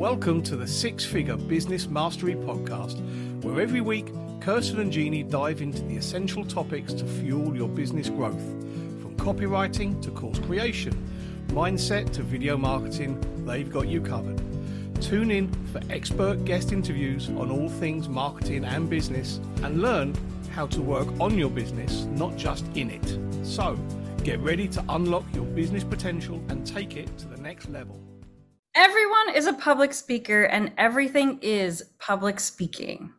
Welcome to the Six Figure Business Mastery Podcast, where every week Kirsten and Jeannie dive into the essential topics to fuel your business growth. From copywriting to course creation, mindset to video marketing, they've got you covered. Tune in for expert guest interviews on all things marketing and business and learn how to work on your business, not just in it. So, get ready to unlock your business potential and take it to the next level. Everyone is a public speaker and everything is public speaking.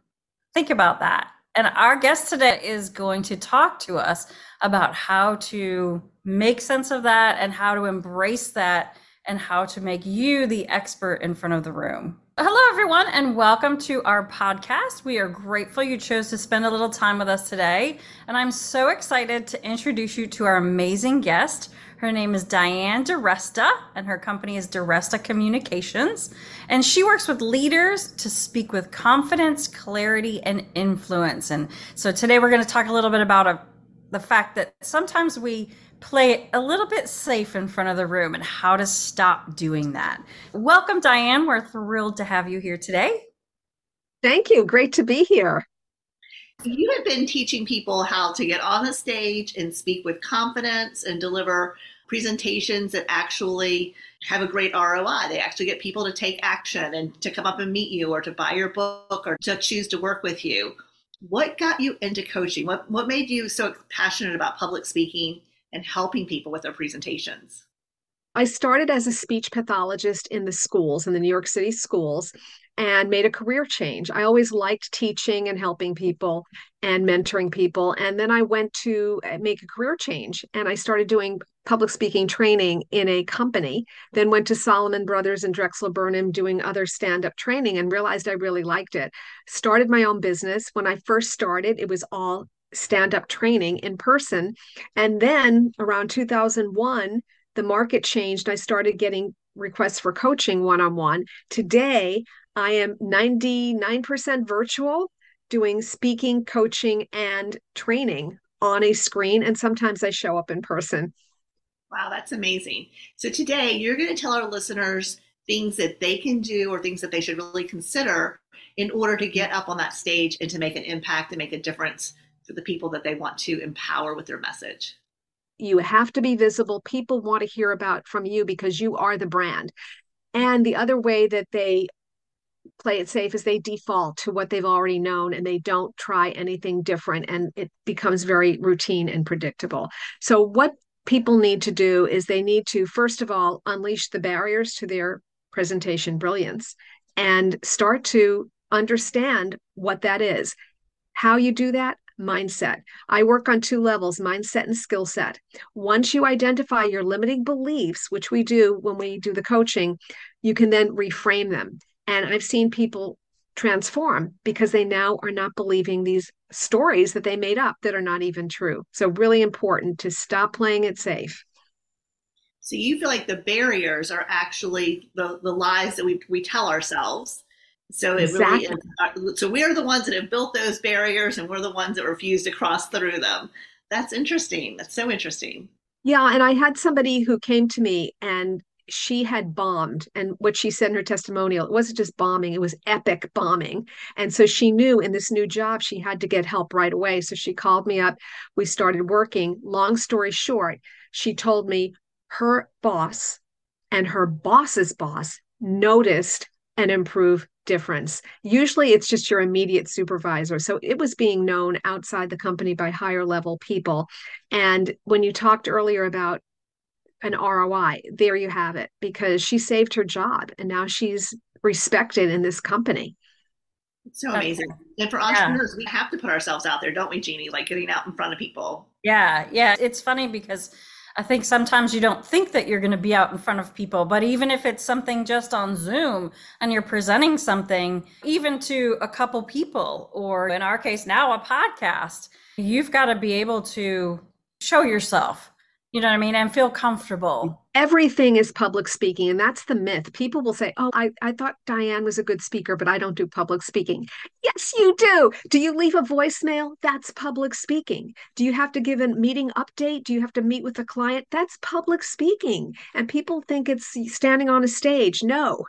Think about that. And our guest today is going to talk to us about how to make sense of that and how to embrace that and how to make you the expert in front of the room. Hello, everyone, and welcome to our podcast. We are grateful you chose to spend a little time with us today. And I'm so excited to introduce you to our amazing guest. Her name is Diane DiResta, and her company is DiResta Communications. And she works with leaders to speak with confidence, clarity, and influence. And so today we're going to talk a little bit about a, the fact that sometimes we play a little bit safe in front of the room and how to stop doing that. Welcome, Diane. We're thrilled to have you here today. Thank you. Great to be here. You have been teaching people how to get on the stage and speak with confidence and deliver presentations that actually have a great ROI. They actually get people to take action and to come up and meet you or to buy your book or to choose to work with you. What got you into coaching? What what made you so passionate about public speaking and helping people with their presentations? I started as a speech pathologist in the schools, in the New York City schools, and made a career change. I always liked teaching and helping people and mentoring people. And then I went to uh, make a career change and I started doing public speaking training in a company, then went to Salomon Brothers and Drexel Burnham doing other stand up training and realized I really liked it. Started my own business. When I first started, it was all stand up training in person. And then around 2001, the market changed. I started getting requests for coaching one on one. Today, I am 99% virtual, doing speaking, coaching, and training on a screen. And sometimes I show up in person. Wow, that's amazing. So today, you're going to tell our listeners things that they can do or things that they should really consider in order to get up on that stage and to make an impact and make a difference for the people that they want to empower with their message you have to be visible. People want to hear about from you because you are the brand. And the other way that they play it safe is they default to what they've already known and they don't try anything different and it becomes very routine and predictable. So what people need to do is they need to first of all unleash the barriers to their presentation brilliance and start to understand what that is. How you do that mindset. I work on two levels mindset and skill set. Once you identify your limiting beliefs, which we do when we do the coaching, you can then reframe them. And I've seen people transform because they now are not believing these stories that they made up that are not even true. So, really important to stop playing it safe. So, you feel like the barriers are actually the, the lies that we, we tell ourselves so it exactly. really is, uh, so we're the ones that have built those barriers and we're the ones that refuse to cross through them. That's interesting. That's so interesting. Yeah, and I had somebody who came to me and she had bombed and what she said in her testimonial it wasn't just bombing it was epic bombing and so she knew in this new job she had to get help right away so she called me up we started working long story short she told me her boss and her boss's boss noticed an improved difference. Usually it's just your immediate supervisor. So it was being known outside the company by higher level people. And when you talked earlier about an ROI, there you have it, because she saved her job and now she's respected in this company. It's so amazing. And for entrepreneurs, yeah. we have to put ourselves out there, don't we, Jeannie? Like getting out in front of people. Yeah, yeah. It's funny because I think sometimes you don't think that you're going to be out in front of people, but even if it's something just on Zoom and you're presenting something, even to a couple people, or in our case now, a podcast, you've got to be able to show yourself you know what I mean? And feel comfortable. Everything is public speaking. And that's the myth. People will say, Oh, I, I thought Diane was a good speaker, but I don't do public speaking. Yes, you do. Do you leave a voicemail? That's public speaking. Do you have to give a meeting update? Do you have to meet with a client? That's public speaking. And people think it's standing on a stage. No,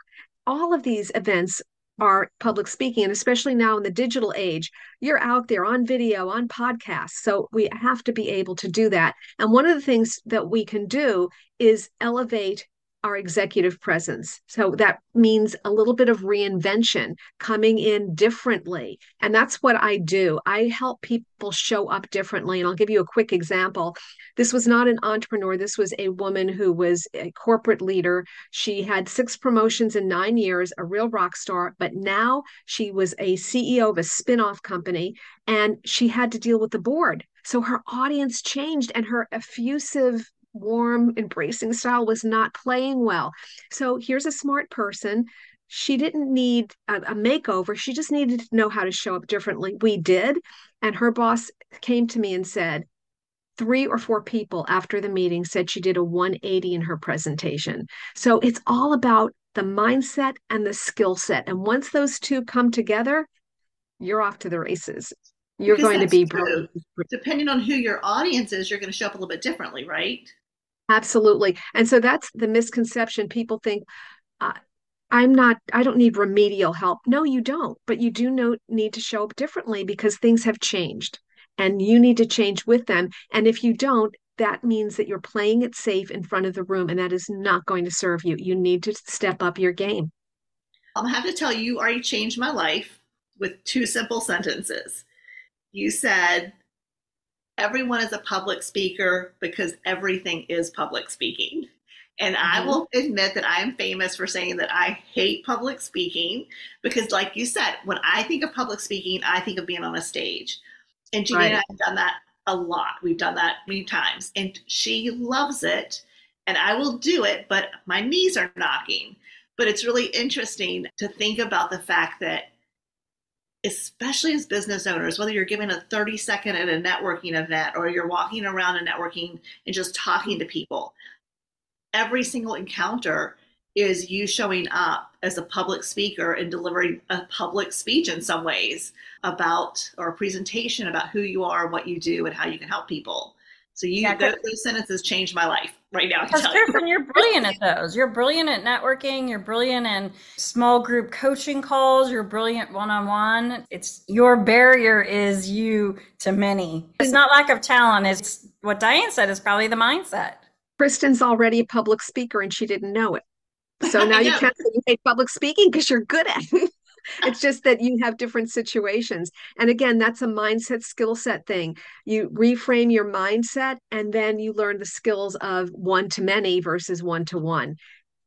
all of these events are public speaking and especially now in the digital age you're out there on video on podcasts. So we have to be able to do that. And one of the things that we can do is elevate our executive presence. So that means a little bit of reinvention, coming in differently. And that's what I do. I help people show up differently. And I'll give you a quick example. This was not an entrepreneur, this was a woman who was a corporate leader. She had six promotions in nine years, a real rock star, but now she was a CEO of a spin off company and she had to deal with the board. So her audience changed and her effusive warm, embracing style was not playing well. So here's a smart person. She didn't need a, a, makeover. She just needed to know how to show up differently. We did. And her boss came to me and said, three or four people after the meeting said she did a 180 in her presentation. So it's all about the mindset and the skill set. And once those two come together, you're off to the races. You're because going to be. Depending on who your audience is, you're going to show up a little bit differently, right? Absolutely. And so that's the misconception. People think, uh, I'm not, I don't need remedial help. No, you don't. But you do know, need to show up differently because things have changed and you need to change with them. And if you don't, that means that you're playing it safe in front of the room and that is not going to serve you. You need to step up your game. I'll have to tell you, you already changed my life with two simple sentences. You said, everyone is a public speaker because everything is public speaking. And mm-hmm. I will admit that I am famous for saying that I hate public speaking because, like you said, when I think of public speaking, I think of being on a stage. And Jeannie right. and I have done that a lot. We've done that many times. And she loves it. And I will do it, but my knees are knocking. But it's really interesting to think about the fact that especially as business owners, whether you're giving a 30 second at a networking event or you're walking around and networking and just talking to people, every single encounter is you showing up as a public speaker and delivering a public speech in some ways about or a presentation about who you are, what you do, and how you can help people. So you yeah, those, those, sentences changed my life right now. Because Kristen, you. are brilliant at those. You're brilliant at networking. You're brilliant in small group coaching calls. You're brilliant one on one. It's your barrier is you to many. It's not lack of talent. It's what Diane said is probably the mindset. Kristen's already a public speaker and she didn't know it. So now you can't say you hate public speaking because you're good at it it's just that you have different situations. And again, that's a mindset skill set thing. You reframe your mindset and then you learn the skills of one to many versus one to one.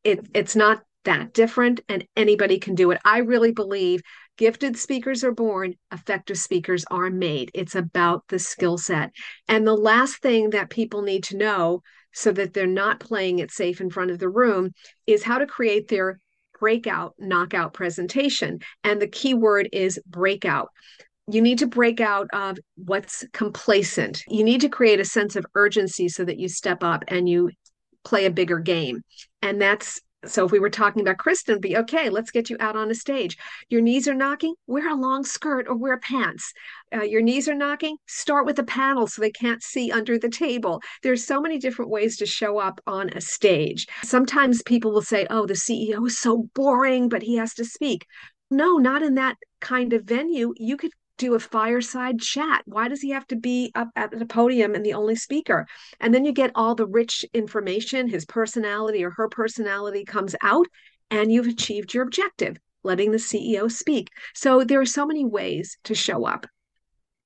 It, it's not that different and anybody can do it. I really believe gifted speakers are born, effective speakers are made. It's about the skill set. And the last thing that people need to know so that they're not playing it safe in front of the room is how to create their breakout knockout presentation. And the key word is breakout. You need to break out of what's complacent. You need to create a sense of urgency so that you step up and you play a bigger game. And that's so if we were talking about Kristen, be okay, let's get you out on a stage. Your knees are knocking, wear a long skirt or wear pants. Uh, your knees are knocking, start with a panel so they can't see under the table. There's so many different ways to show up on a stage. Sometimes people will say, oh, the CEO is so boring, but he has to speak. No, not in that kind of venue. You could do a fireside chat. Why does he have to be up at the podium and the only speaker? And then you get all the rich information, his personality or her personality comes out, and you've achieved your objective, letting the CEO speak. So there are so many ways to show up.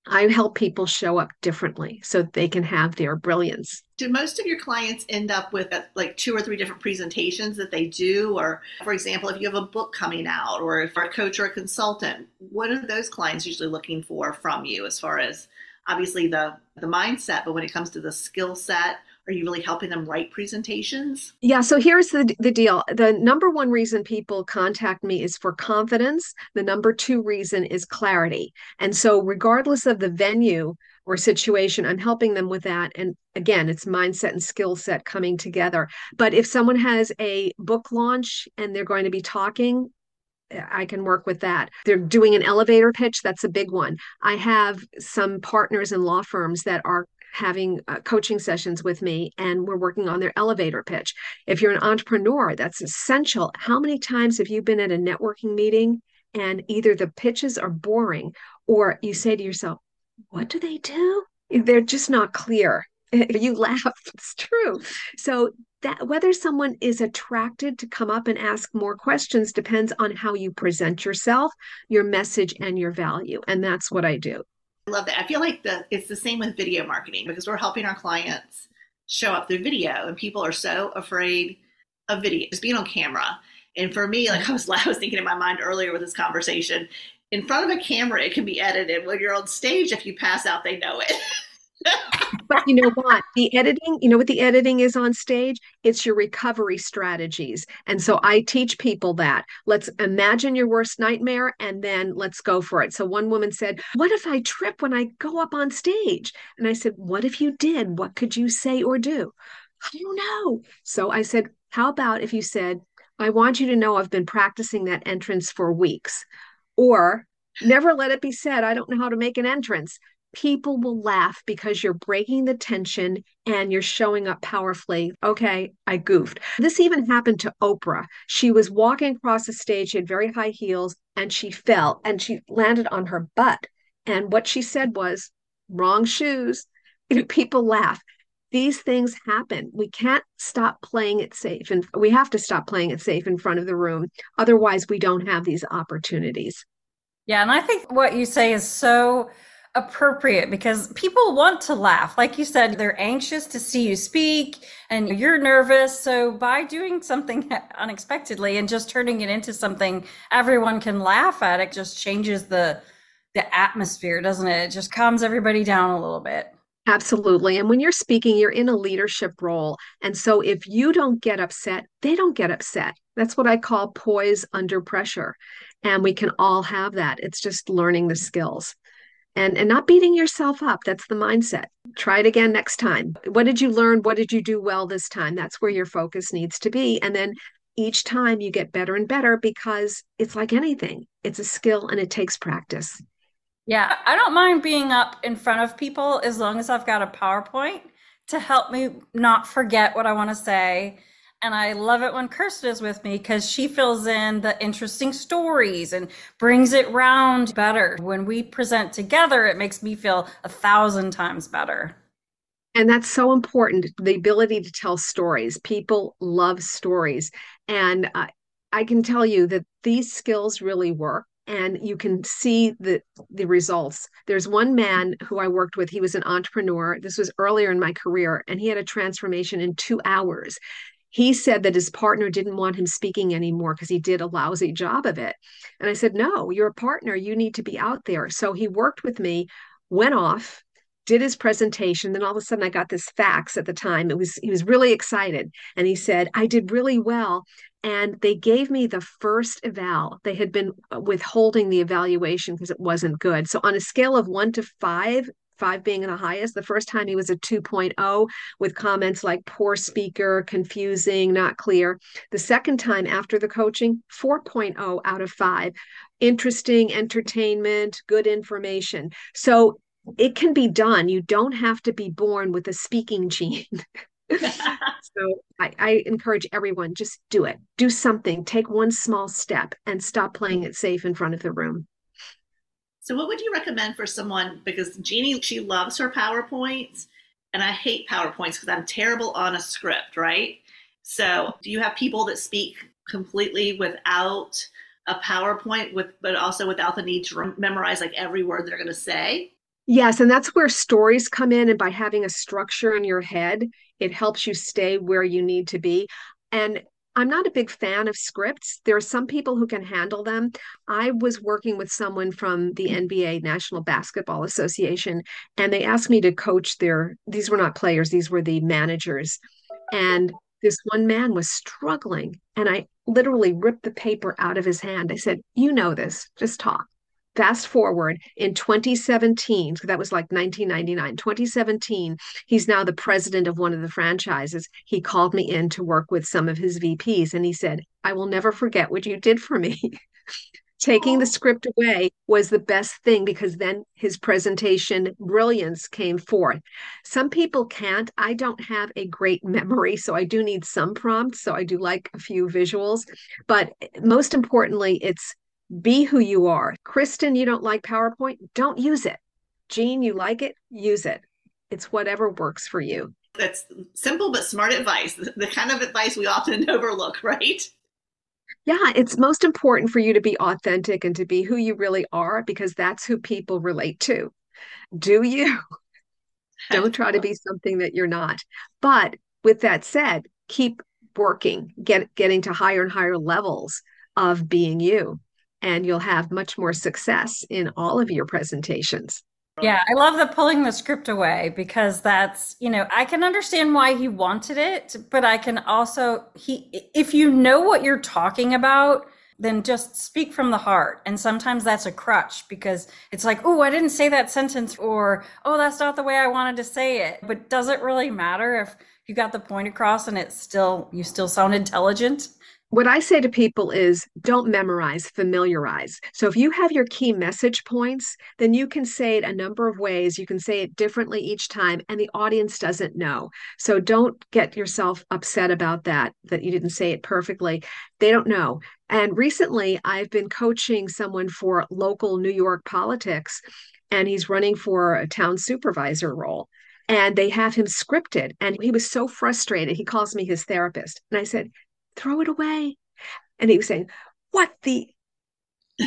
I help people show up differently so they can have their brilliance. Do most of your clients end up with uh, like two or three different presentations that they do? Or, for example, if you have a book coming out, or if you're a coach or a consultant, what are those clients usually looking for from you as far as obviously the, the mindset, but when it comes to the skill set are you really helping them write presentations? Yeah, so here's the, the deal. The number one reason people contact me is for confidence. The number two reason is clarity. And so, regardless of the venue or situation, I'm helping them with that. And again, it's mindset and skill set coming together. But if someone has a book launch and they're going to be talking, I can work with that. They're doing an elevator pitch, that's a big one. I have some partners in law firms that are having uh, coaching sessions with me and we're working on their elevator pitch. If you're an entrepreneur, that's essential. How many times have you been at a networking meeting and either the pitches are boring or you say to yourself, What do they do? They're just not clear. You laugh, it's true. So that whether someone is attracted to come up and ask more questions depends on how you present yourself, your message, and your value. And that's what I do. I love that. I feel like the, it's the same with video marketing because we're helping our clients show up through video, and people are so afraid of video, just being on camera. And for me, like I was, I was thinking in my mind earlier with this conversation, in front of a camera, it can be edited. When you're on stage, if you pass out, they know it. but you know what? The editing, you know what the editing is on stage? It's your recovery strategies. And so I teach people that. Let's imagine your worst nightmare and then let's go for it. So one woman said, What if I trip when I go up on stage? And I said, What if you did? What could you say or do? I don't know. So I said, How about if you said, I want you to know I've been practicing that entrance for weeks. Or never let it be said, I don't know how to make an entrance people will laugh because you're breaking the tension and you're showing up powerfully. Okay, I goofed. This even happened to Oprah. She was walking across the stage, she had very high heels, and she fell and she landed on her butt. And what she said was, wrong shoes. People laugh. These things happen. We can't stop playing it safe. And we have to stop playing it safe in front of the room. Otherwise, we don't have these opportunities. Yeah. And I think what you say is so appropriate because people want to laugh. Like you said, they're anxious to see you speak and you're nervous. So by doing something unexpectedly and just turning it into something everyone can laugh at, it just changes the the atmosphere, doesn't it? It just calms everybody down a little bit. Absolutely. And when you're speaking, you're in a leadership role. And so if you don't get upset, they don't get upset. That's what I call poise under pressure. And we can all have that. It's just learning the skills and and not beating yourself up. That's the mindset. Try it again next time. What did you learn? What did you do well this time? That's where your focus needs to be. And then each time you get better and better because it's like anything. It's a skill and it takes practice. Yeah i don't mind being up in front of people as long as i've got a powerpoint to help me not forget what i want to say and I love it when Kirsten is with me because she fills in the interesting stories and brings it round better. When we present together, it makes me feel a thousand times better. And that's so important the ability to tell stories. People love stories. And uh, I can tell you that these skills really work and you can see the the results there's one man who i worked with he was an entrepreneur this was earlier in my career and he had a transformation in 2 hours he said that his partner didn't want him speaking anymore because he did a lousy job of it. And I said, No, you're a partner. You need to be out there. So he worked with me, went off, did his presentation. Then all of a sudden I got this fax at the time. It was he was really excited. And he said, I did really well. And they gave me the first eval. They had been uh, withholding the evaluation because it wasn't good. So on a scale of one to five, five being in the highest. The first time he was a 2.0 with comments like poor speaker, confusing, not clear. The second time after the coaching, 4.0 out of five. Interesting, entertainment, good information. So it can be done. You don't have to be born with a speaking gene. so I, I, encourage everyone just do it do something take one small step and stop playing it safe in front of the room so, what would you recommend for someone? Because Jeannie, she loves her PowerPoints, and I hate PowerPoints because I'm terrible on a script, right? So, do you have people that speak completely without a PowerPoint, with but also without the need to memorize like every word they're going to say? Yes, and that's where stories come in. And by having a structure in your head, it helps you stay where you need to be. And I'm not a big fan of scripts. There are some people who can handle them. I was working with someone from the NBA, National Basketball Association, and they asked me to coach their, these were not players, these were the managers. And this one man was struggling. And I literally ripped the paper out of his hand. I said, You know this, just talk. Fast forward in 2017, so that was like 1999, 2017, he's now the president of one of the franchises. He called me in to work with some of his VPs and he said, I will never forget what you did for me. taking the script away was the best thing because then his presentation brilliance came forth. Some people can't. I don't have a great memory, so I do need some prompts. So I do like a few visuals. But eh, most importantly, it's be who you are. Kristen, you don't like PowerPoint? Don't use it. Jean, you like it? Use it. It's whatever works for you. That's simple but smart advice, the kind of advice we often overlook, right? Yeah, it's most important for you to be authentic and to be who you really are because that's who people relate to. Do you? Don't try to be something that you're not. But with that said, keep working, get getting to higher and higher levels of being you and you'll have much more success in all of your presentations. Yeah, I love the pulling the script away because that's, you know, I can understand why he wanted it, but I can also he if you know what you're talking about, then just speak from the heart. And sometimes that's a crutch because it's like, "Oh, I didn't say that sentence," or "Oh, that's not the way I wanted to say it." But does it really matter if you got the point across and it's still you still sound intelligent? What I say to people is don't memorize, familiarize. So if you have your key message points, then you can say it a number of ways. You can say it differently each time, and the audience doesn't know. So don't get yourself upset about that, that you didn't say it perfectly. They don't know. And recently, I've been coaching someone for local New York politics, and he's running for a town supervisor role and they have him scripted. And he was so frustrated. He calls me his therapist. And I said, throw it away. And he was saying, What the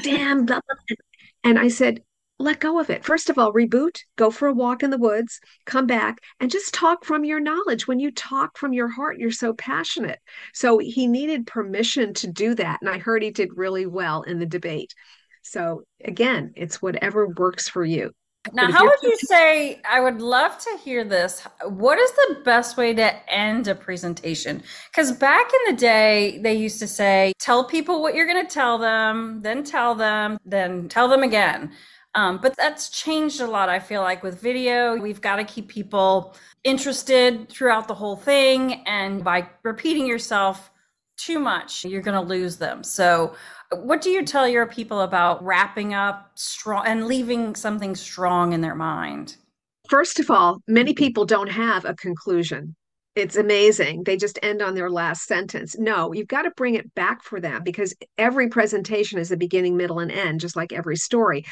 damn? Blah, blah. And I said, let go of it. First of all, reboot, go for a walk in the woods, come back, and just talk from your knowledge. When you talk from your heart, you're so passionate. So he needed permission to do that. And I heard he did really well in the debate. So again, it's whatever works for you. Now, how would you say? I would love to hear this. What is the best way to end a presentation? Because back in the day, they used to say, tell people what you're going to tell them, then tell them, then tell them again. Um, but that's changed a lot, I feel like, with video. We've got to keep people interested throughout the whole thing. And by repeating yourself too much, you're going to lose them. So, what do you tell your people about wrapping up strong and leaving something strong in their mind? First of all, many people don't have a conclusion. It's amazing. They just end on their last sentence. No, you've got to bring it back for them because every presentation is a beginning, middle, and end, just like every story.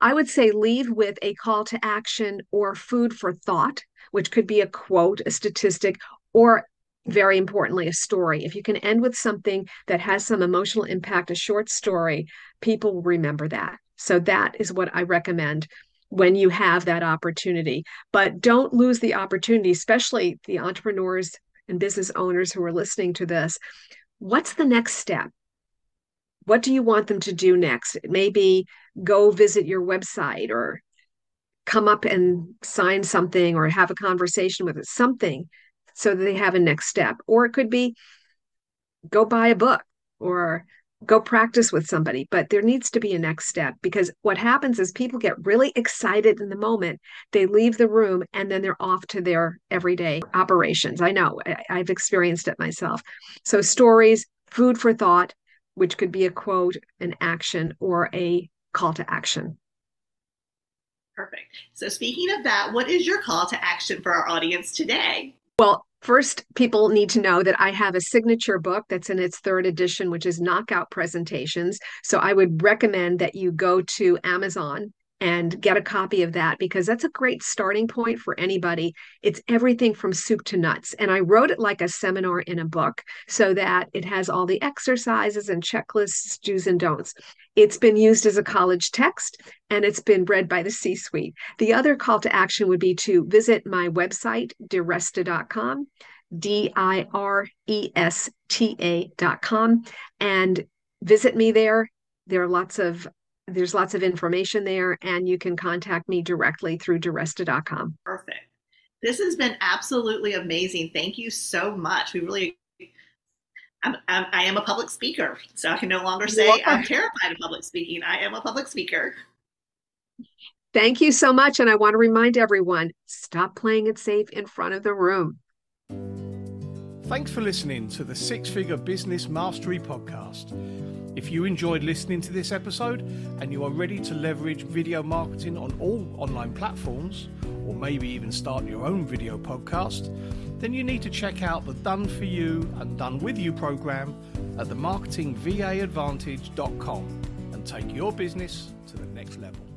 I would say leave with a call to action or food for thought, which could be a quote, a statistic, or very importantly, a story. If you can end with something that has some emotional impact, a short story, people will remember that. So that is what I recommend when you have that opportunity. But don't lose the opportunity, especially the entrepreneurs and business owners who are listening to this. What's the next step? What do you want them to do next? Maybe go visit your website or come up and sign something or have a conversation with it, something so that they have a next step. Or it could be go buy a book or go practice with somebody. But there needs to be a next step because what happens is people get really excited in the moment. They leave the room and then they're off to their everyday operations. I know I, have experienced it myself. So, stories, food for thought, which could be a quote, an action, or a call to action. Perfect. So, speaking of that, what is your call to action for our audience today? Well, first, people need to know that I have a signature book that's in its third edition, which is Knockout Presentations. So I would recommend that you go to Amazon and get a copy of that because that's a great starting point for anybody. It's everything from soup to nuts. And I wrote it like a seminar in a book so that it has all the exercises and checklists, do's and don'ts. It's been used as a college text and it's been read by the C suite. The other call to action would be to visit my website, diresta.com. D I R E S T A.com and visit me there. There are lots of there's lots of information there, and you can contact me directly through Diresta.com. Perfect. This has been absolutely amazing. Thank you so much. We really, I'm, I'm, I am a public speaker, so I can no longer say I'm terrified of public speaking. I am a public speaker. Thank you so much. And I want to remind everyone stop playing it safe in front of the room. Thanks for listening to the Six Figure Business Mastery Podcast. If you enjoyed listening to this episode and you are ready to leverage video marketing on all online platforms, or maybe even start your own video podcast, then you need to check out the Done For You and Done With You program at themarketingvaadvantage.com and take your business to the next level.